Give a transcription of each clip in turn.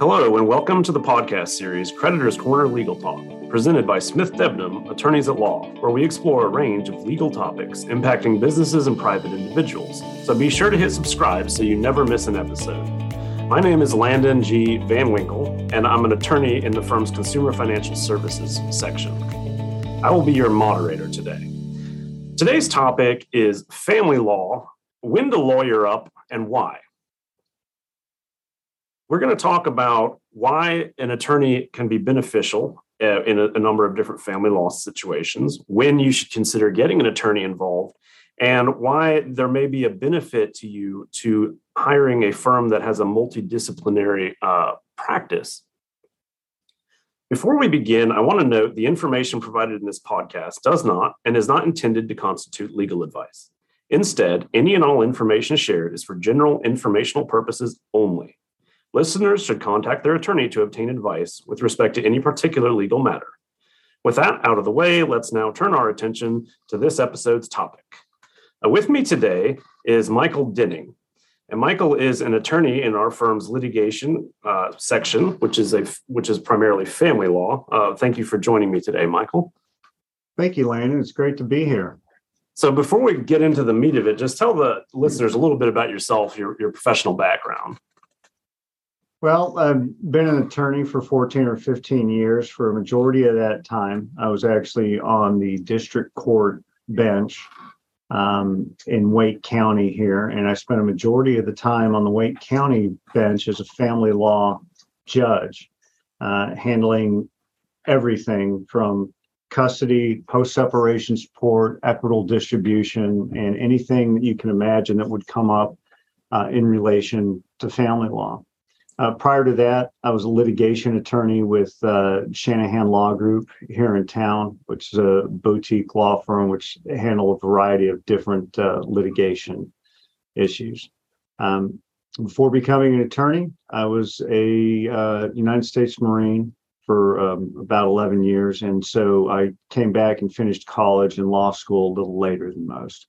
Hello, and welcome to the podcast series Creditors Corner Legal Talk, presented by Smith Debnam, Attorneys at Law, where we explore a range of legal topics impacting businesses and private individuals. So be sure to hit subscribe so you never miss an episode. My name is Landon G. Van Winkle, and I'm an attorney in the firm's Consumer Financial Services section. I will be your moderator today. Today's topic is family law when to lawyer up and why. We're going to talk about why an attorney can be beneficial uh, in a, a, number of different family law situations, when you should consider getting an attorney involved, and why there may be a benefit to you to hiring a firm that has a multidisciplinary uh, practice. Before we begin, I want to note the information provided in this podcast does not and is not intended to constitute legal advice. Instead, any and all information shared is for general informational purposes only. Listeners should contact their attorney to obtain advice with respect to any particular legal matter. With that out of the way, let's now turn our attention to this episode's topic. Uh, with me today is Michael Denning. And Michael is an attorney in our firm's litigation uh, section, which is a which is primarily family law. Uh, thank you for joining me today, Michael. Thank you, Landon. It's great to be here. So, before we get into the meat of it, just tell the listeners a little bit about yourself, your your professional background. Well, I've been an attorney for 14 or 15 years. For a majority of that time, I was actually on the district court bench um, in Wake County here. And I spent a majority of the time on the Wake County bench as a family law judge, uh, handling everything from custody, post separation support, equitable distribution, and anything that you can imagine that would come up uh, in relation to family law. Uh, prior to that, I was a litigation attorney with uh, Shanahan Law Group here in town, which is a boutique law firm which handle a variety of different uh, litigation issues. Um, before becoming an attorney, I was a uh, United States Marine for um, about 11 years, and so I came back and finished college and law school a little later than most.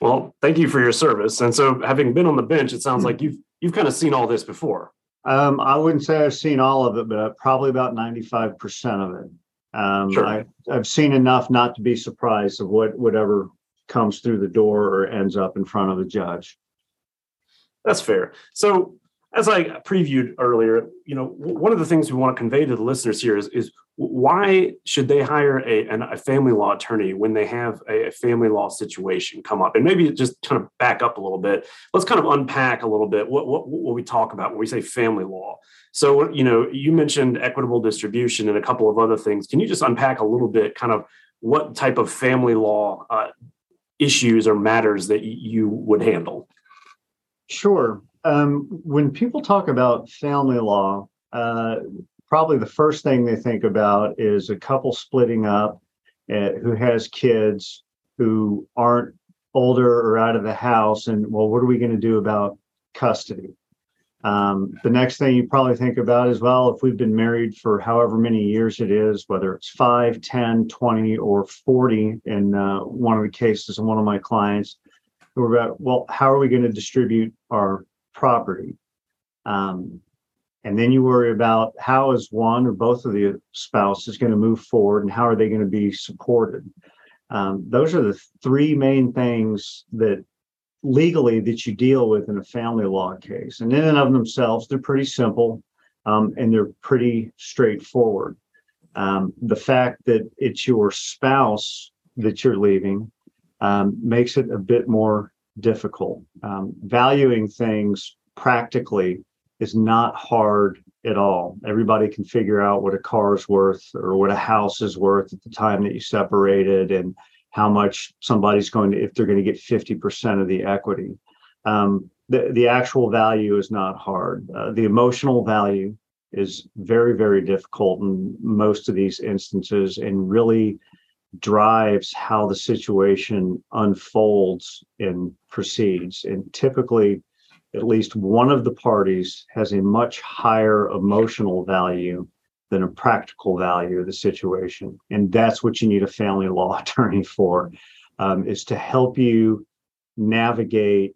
Well, thank you for your service. And so, having been on the bench, it sounds like you've you've kind of seen all this before. Um, I wouldn't say I've seen all of it, but probably about 95% of it. Um, sure. I, have seen enough not to be surprised of what whatever comes through the door or ends up in front of the judge. That's fair. So as I previewed earlier, you know, one of the things we want to convey to the listeners here is, is why should they hire a, an, a family law attorney when they have a, family law situation come up? And maybe just kind of back up a little bit. Let's kind of unpack a little bit what, what, what we talk about when we say family law. So, you know, you mentioned equitable distribution and a couple of other things. Can you just unpack a little bit kind of what type of family law uh, issues or matters that you would handle? Sure um, when people talk about family law, uh, probably the first thing they think about is a couple splitting up uh, who has kids who aren't older or out of the house. And well, what are we going to do about custody? Um, the next thing you probably think about is well, if we've been married for however many years it is, whether it's 5, 10, 20, or 40, in uh, one of the cases of one of my clients, we're about, well, how are we going to distribute our property. Um, and then you worry about how is one or both of the spouses going to move forward and how are they going to be supported. Um, those are the three main things that legally that you deal with in a family law case. And in and of themselves, they're pretty simple um, and they're pretty straightforward. Um, the fact that it's your spouse that you're leaving um, makes it a bit more difficult. Um, valuing things practically is not hard at all. Everybody can figure out what a car is worth or what a house is worth at the time that you separated and how much somebody's going to, if they're going to get 50% of the equity. Um, the, the actual value is not hard. Uh, the emotional value is very, very difficult in most of these instances and really drives how the situation unfolds and proceeds. And typically, at least one of the parties has a much higher emotional value than a practical value of the situation. And that's what you need a family law attorney for, um, is to help you navigate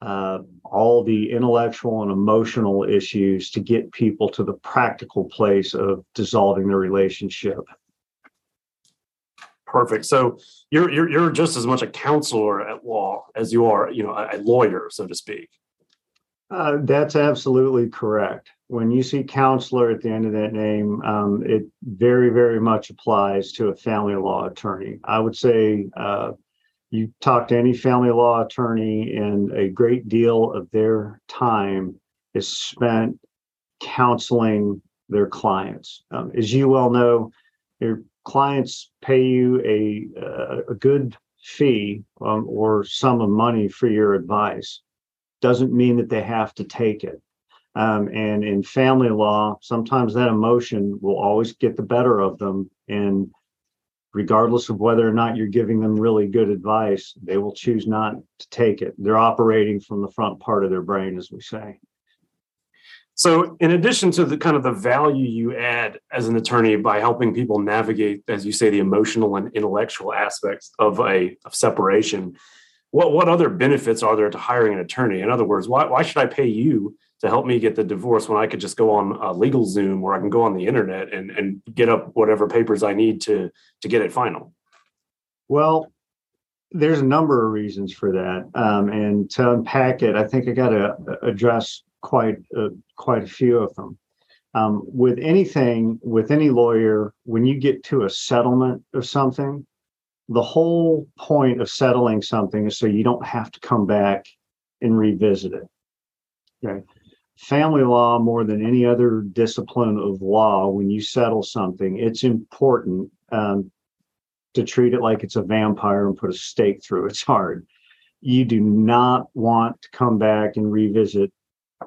uh, all the intellectual and emotional issues to get people to the practical place of dissolving the relationship. Perfect. So you're you're you're just as much a counselor at law as you are, you know, a, a lawyer, so to speak. Uh, that's absolutely correct. When you see counselor at the end of that name, um, it very, very much applies to a family law attorney. I would say uh, you talk to any family law attorney, and a great deal of their time is spent counseling their clients. Um, as you well know, your clients pay you a, a good fee um, or sum of money for your advice doesn't mean that they have to take it. Um, and in family law, sometimes that emotion will always get the better of them. And regardless of whether or not you're giving them really good advice, they will choose not to take it. They're operating from the front part of their brain, as we say. So, in addition to the kind of the value you add as an attorney by helping people navigate, as you say, the emotional and intellectual aspects of a of separation, what what other benefits are there to hiring an attorney? In other words, why why should I pay you to help me get the divorce when I could just go on a LegalZoom or I can go on the internet and and get up whatever papers I need to to get it final? Well, there's a number of reasons for that, um, and to unpack it, I think I got to address quite uh, quite a few of them. Um, with anything, with any lawyer, when you get to a settlement of something, the whole point of settling something is so you don't have to come back and revisit it. Okay. Family law, more than any other discipline of law, when you settle something, it's important um, to treat it like it's a vampire and put a stake through its heart. You do not want to come back and revisit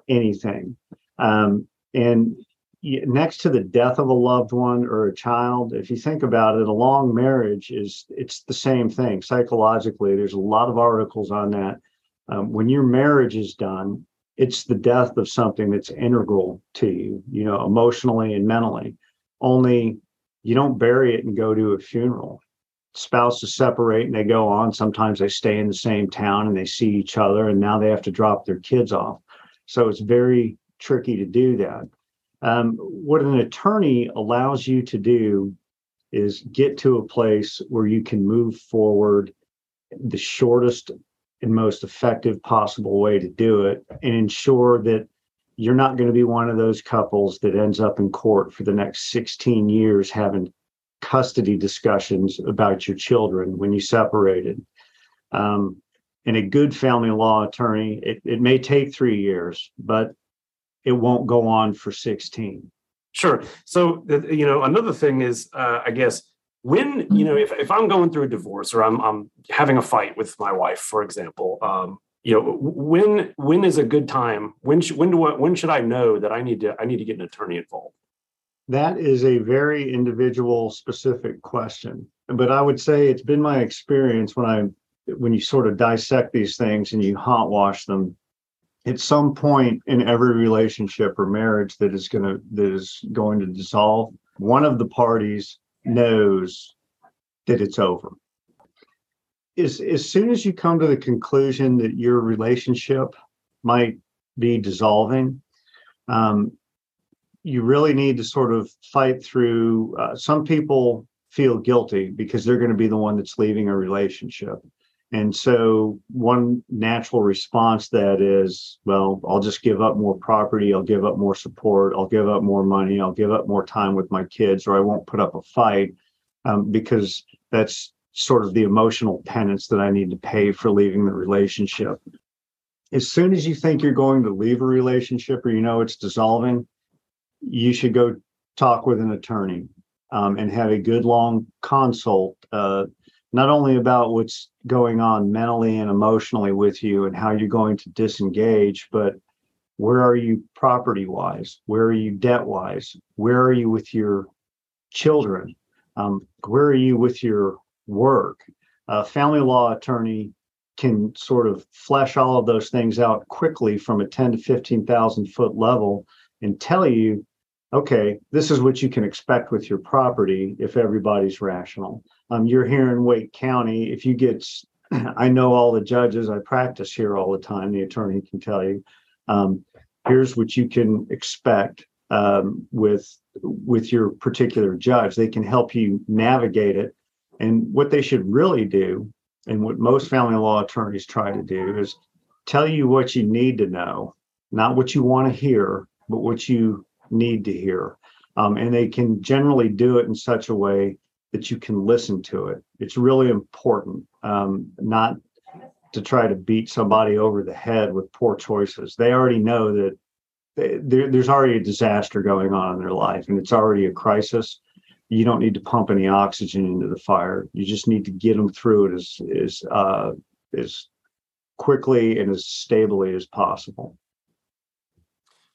anything. Um, and next to the death of a loved one or a child if you think about it a long marriage is it's the same thing. Psychologically there's a lot of articles on that. Um, when your marriage is done it's the death of something that's integral to you you know emotionally and mentally. Only you don't bury it and go to a funeral. Spouses separate and they go on. Sometimes they stay in the same town and they see each other and now they have to drop their kids off so it's very tricky to do that um, what an attorney allows you to do is get to a place where you can move forward the shortest and most effective possible way to do it and ensure that you're not going to be one of those couples that ends up in court for the next 16 years having custody discussions about your children when you separated. Um, and a good family law attorney, it, it may take three years, but it won't go on for 16 sure. So you know another thing is uh, i guess when you know if, if i'm going through a divorce or i'm, I'm having a fight with my wife for example um, you know when when is a good time? When sh- when do I, when should i know that i need to i need to get an attorney involved? That is a very individual specific question but i would say it's been my experience when i when you sort of dissect these things and you hot wash them at some point in every relationship or marriage that is going to that is going to dissolve one of the parties knows that it's over. As, as soon as you come to the conclusion that your relationship might be dissolving um, you really need to sort of fight through uh, some people feel guilty because they're going to be the one that's leaving a relationship and so one natural response that is, well, I'll just give up more property, I'll give up more support, I'll give up more money, I'll give up more time with my kids, or I won't put up a fight um, because that's sort of the emotional penance that I need to pay for leaving the relationship. As soon as you think you're going to leave a relationship or you know it's dissolving, you should go talk with an attorney um, and have a good long consult. Uh, not only about what's going on mentally and emotionally with you and how you're going to disengage, but where are you property wise? Where are you debt wise? Where are you with your children? Um, where are you with your work? A family law attorney can sort of flesh all of those things out quickly from a 10 to 15,000 foot level and tell you, okay, this is what you can expect with your property if everybody's rational um, you're here in Wake County. If you get I know all the judges. I practice here all the time. The attorney can tell you. Um, here's what you can expect um, with with your particular judge. They can help you navigate it. And what they should really do, and what most family law attorneys try to do, is tell you what you need to know, not what you want to hear, but what you need to hear. Um, and they can generally do it in such a way that you can listen to it. It's really important, um, not to try to beat somebody over the head with poor choices. They already know that they, there's already a disaster going on in their life and it's already a crisis. You don't need to pump any oxygen into the fire. You just need to get them through it as as uh, as quickly and as stably as possible.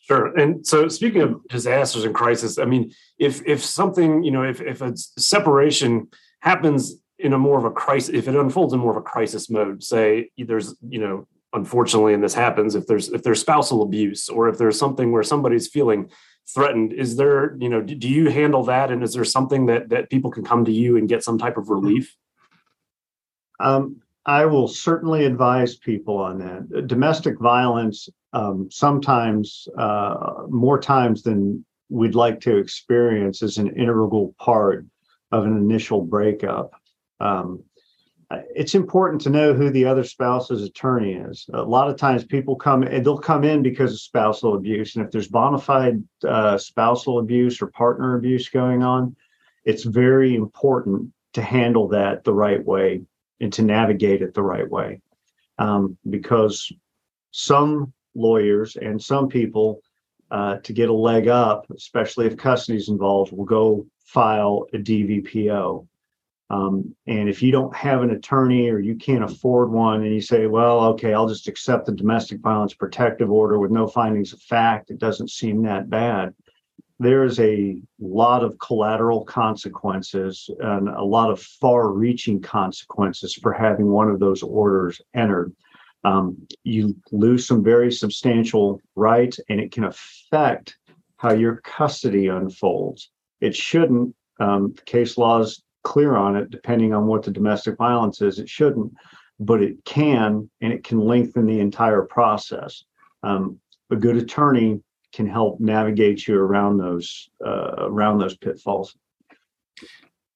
Sure. And so speaking of disasters and crisis, I mean, if if something, you know, if if a separation happens in a more of a crisis, if it unfolds in more of a crisis mode, say there's, you know, unfortunately, and this happens, if there's if there's spousal abuse or if there's something where somebody's feeling threatened, is there, you know, do you handle that? And is there something that that people can come to you and get some type of relief? Um, I will certainly advise people on that. Domestic violence, um, sometimes uh, more times than we'd like to experience, is an integral part of an initial breakup. Um, it's important to know who the other spouse's attorney is. A lot of times people come and they'll come in because of spousal abuse. And if there's bona fide uh, spousal abuse or partner abuse going on, it's very important to handle that the right way and to navigate it the right way. Um, because some lawyers and some people, uh, to get a leg up, especially if custody is involved, will go file a DVPO. Um, and if you don't have an attorney or you can't afford one, and you say, well, okay, I'll just accept the domestic violence protective order with no findings of fact, it doesn't seem that bad there is a lot of collateral consequences and a lot of far reaching consequences for having one of those orders entered. Um, you lose some very substantial rights and it can affect how your custody unfolds. It shouldn't, um, case law is clear on it, depending on what the domestic violence is, it shouldn't, but it can, and it can lengthen the entire process. Um, a good attorney can help navigate you around those uh, around those pitfalls.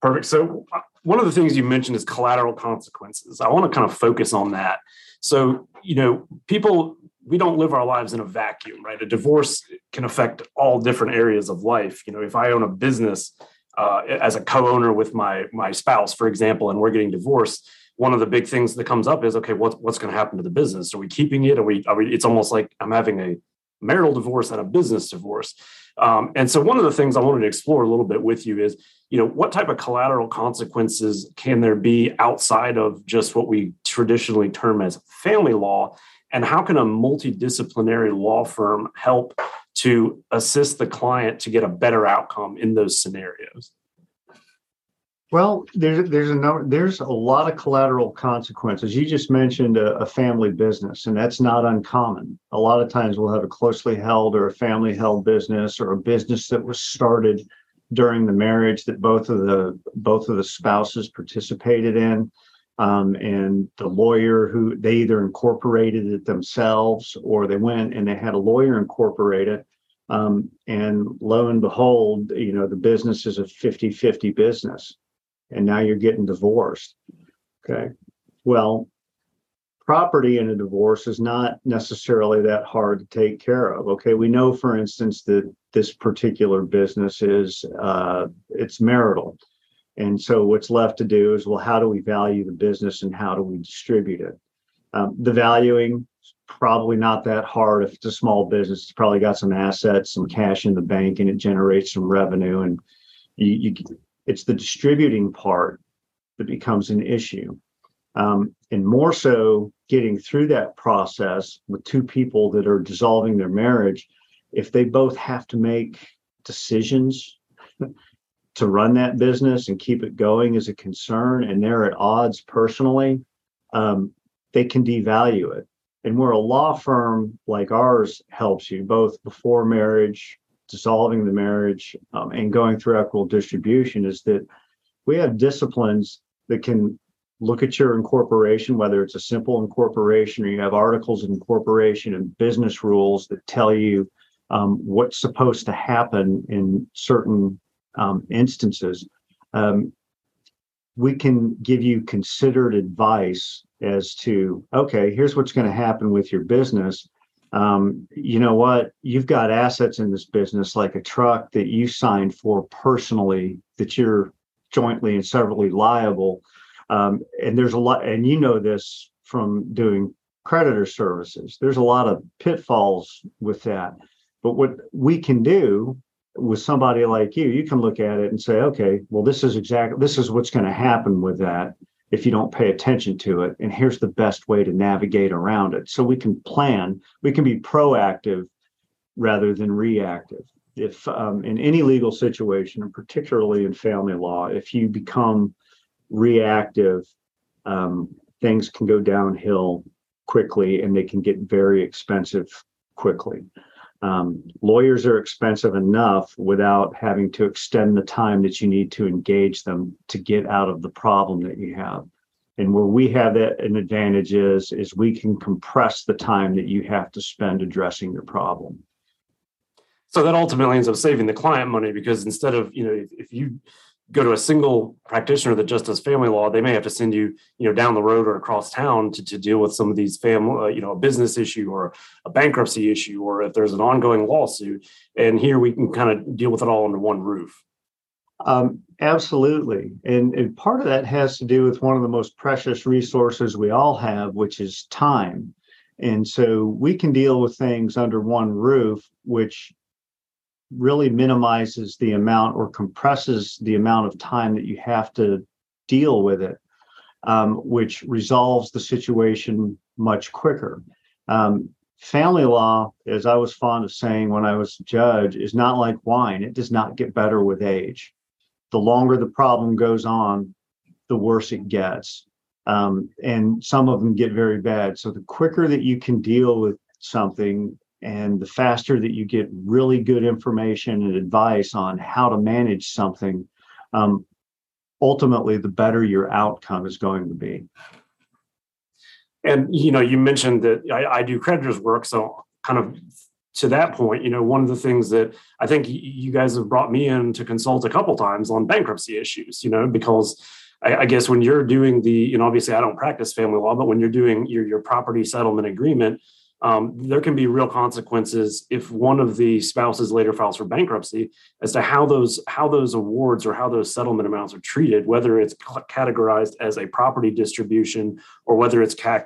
Perfect. So one of the things you mentioned is collateral consequences. I want to kind of focus on that. So you know, people we don't live our lives in a vacuum, right? A divorce can affect all different areas of life. You know, if I own a business uh, as a co-owner with my my spouse, for example, and we're getting divorced, one of the big things that comes up is okay, what, what's going to happen to the business? Are we keeping it? Are we, are we? It's almost like I'm having a marital divorce and a business divorce. Um, and so one of the things I wanted to explore a little bit with you is, you know, what type of collateral consequences can there be outside of just what we traditionally term as family law? And how can a multidisciplinary law firm help to assist the client to get a better outcome in those scenarios? Well, there's there's a number, there's a lot of collateral consequences. You just mentioned a, a, family business, and that's not uncommon. A lot of times we'll have a closely held or a family held business or a business that was started during the marriage that both of the both of the spouses participated in. Um, and the lawyer who they either incorporated it themselves or they went and they had a lawyer incorporate it. Um, and lo and behold, you know, the business is a 50 50 business and now you're getting divorced. Okay. Well, property in a divorce is not necessarily that hard to take care of. Okay. We know, for instance, that this particular business is uh, it's marital. And so what's left to do is, well, how do we value the business and how do we distribute it? Um, the valuing is probably not that hard if it's a small business. It's probably got some assets, some cash in the bank, and it generates some revenue. And you, you it's the distributing part that becomes an issue. Um, and more so getting through that process with two people that are dissolving their marriage, if they both have to make decisions to run that business and keep it going is a concern, and they're at odds personally, um, they can devalue it. And where a law firm like ours helps you both before marriage, dissolving the marriage um, and going through equitable distribution is that we have disciplines that can look at your incorporation, whether it's a simple incorporation or you have articles of incorporation and business rules that tell you um, what's supposed to happen in certain um, instances. Um, we can give you considered advice as to okay, here's what's going to happen with your business. Um, you know what? You've got assets in this business, like a truck that you signed for personally, that you're jointly and severally liable. Um, and there's a lot, and you know this from doing creditor services. There's a lot of pitfalls with that. But what we can do with somebody like you, you can look at it and say, okay, well, this is exactly this is what's going to happen with that if you don't pay attention to it. And here's the best way to navigate around it. So we can plan, we can be proactive rather than reactive. If um, in any legal situation, and particularly in family law, if you become reactive, um, things can go downhill quickly and they can get very expensive quickly. Um, lawyers are expensive enough without having to extend the time that you need to engage them to get out of the problem that you have. And where we have that an advantage is, is we can compress the time that you have to spend addressing your problem. So that ultimately ends up saving the client money because instead of, you know, if, if you go to a single practitioner that just does family law, they may have to send you, you know, down the road or across town to, to deal with some of these family, uh, you know, a business issue or a bankruptcy issue, or if there's an ongoing lawsuit. And here we can kind of deal with it all under one roof. Um, absolutely. And, and part of that has to do with one of the most precious resources we all have, which is time. And so we can deal with things under one roof, which really minimizes the amount or compresses the amount of time that you have to deal with it, um, which resolves the situation much quicker. Um, family law, as I was fond of saying when I was a judge, is not like wine. It does not get better with age. The longer the problem goes on, the worse it gets. Um, and some of them get very bad. So the quicker that you can deal with something and the faster that you get really good information and advice on how to manage something, um, ultimately, the better your outcome is going to be. And you know, you mentioned that I, I do creditors work, so kind of to that point, you know, one of the things that I think you guys have brought me in to consult a couple times on bankruptcy issues, you know, because I, I, guess when you're doing the, you know, obviously I don't practice family law, but when you're doing your, your property settlement agreement, um, there can be real consequences if one of the spouses later files for bankruptcy as to how those how those awards or how those settlement amounts are treated, whether it's categorized as a property distribution or whether it's uh,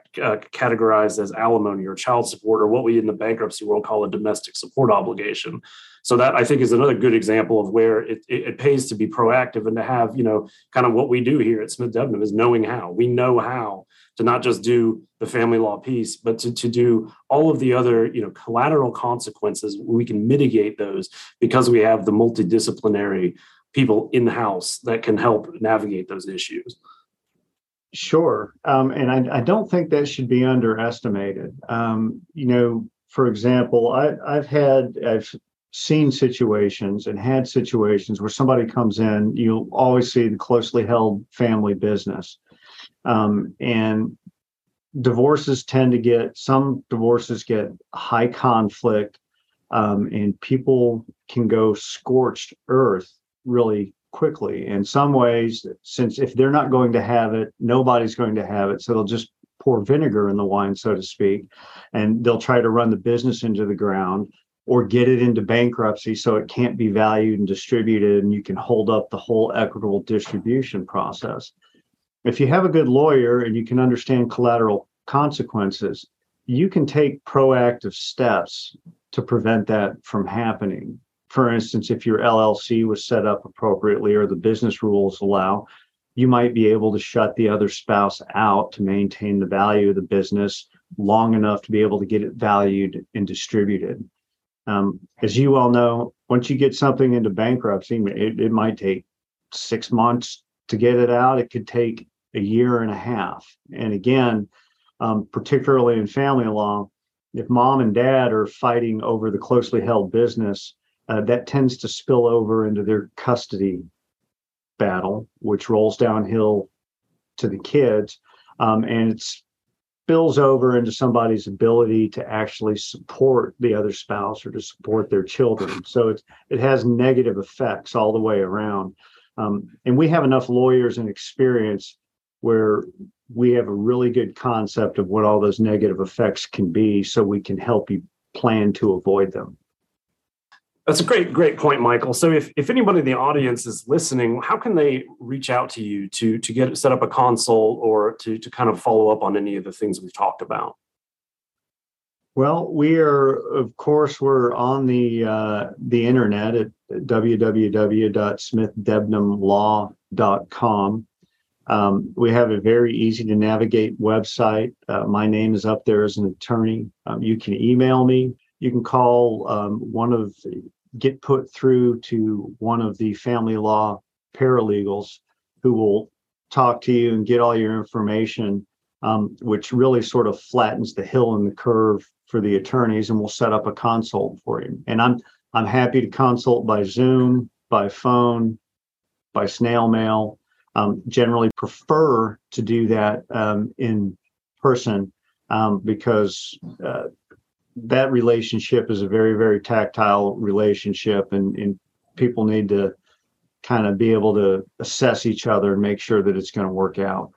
categorized as alimony or child support or what we in the bankruptcy world call a domestic support obligation. So that I think is another good example of where it, it, it pays to be proactive and to have you know kind of what we do here at Smith Debnam is knowing how we know how to not just do the family law piece, but to, to do all of the other, you know, collateral consequences. We can mitigate those because we have the multidisciplinary people in-house that can help navigate those issues. Sure. Um, and I, I, don't think that should be underestimated. Um, you know, for example, I, I've had, I've seen situations and had situations where somebody comes in, you'll always see the closely held family business. Um, and divorces tend to get some divorces get high conflict um, and people can go scorched earth really quickly in some ways since if they're not going to have it nobody's going to have it so they'll just pour vinegar in the wine so to speak and they'll try to run the business into the ground or get it into bankruptcy so it can't be valued and distributed and you can hold up the whole equitable distribution process if you have a good lawyer and you can understand collateral consequences, you can take proactive steps to prevent that from happening. For instance, if your LLC was set up appropriately or the business rules allow, you might be able to shut the other spouse out to maintain the value of the business long enough to be able to get it valued and distributed. Um, as you all know, once you get something into bankruptcy, it, it might take six months to get it out. It could take a year and a half. And again, um, particularly in family law, if mom and dad are fighting over the closely held business, uh, that tends to spill over into their custody battle, which rolls downhill to the kids, um, and it spills over into somebody's ability to actually support the other spouse or to support their children. So it it has negative effects all the way around. Um, and we have enough lawyers and experience where we have a really good concept of what all those negative effects can be so we can help you plan to avoid them. That's a great, great point, Michael. So if, if anybody in the audience is listening, how can they reach out to you to, to get set up a consult or to, to kind of follow up on any of the things we've talked about? Well, we are, of course, we're on the uh, the internet at www.smithdebnamlaw.com. Um, we have a very easy to navigate website. Uh, my name is up there as an attorney. Um, you can email me. You can call um, one of the, get put through to one of the family law paralegals who will talk to you and get all your information, um, which really sort of flattens the hill and the curve for the attorneys, and we'll set up a consult for you. And I'm I'm happy to consult by Zoom, by phone, by snail mail um, generally prefer to do that um, in person um, because uh, that relationship is a very, very tactile relationship, and, and people need to kind of be able to assess each other and make sure that it's going to work out.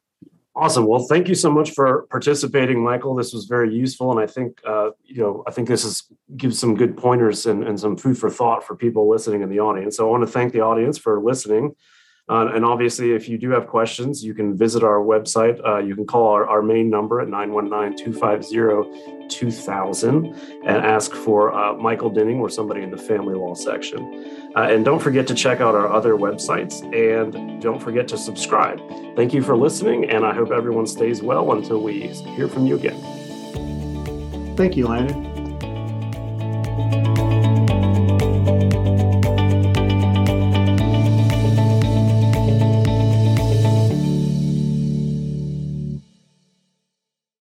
Awesome. Well, thank you so much for participating, Michael. This was very useful, and I think uh, you know I think this is gives some good pointers and, and some food for thought for people listening in the audience. So I want to thank the audience for listening. Uh, and obviously, if you do have questions, you can visit our website. Uh, you can call our, our main number at 919 250 2000 and ask for uh, Michael Denning or somebody in the family law section. Uh, and don't forget to check out our other websites and don't forget to subscribe. Thank you for listening, and I hope everyone stays well until we hear from you again. Thank you, Landon.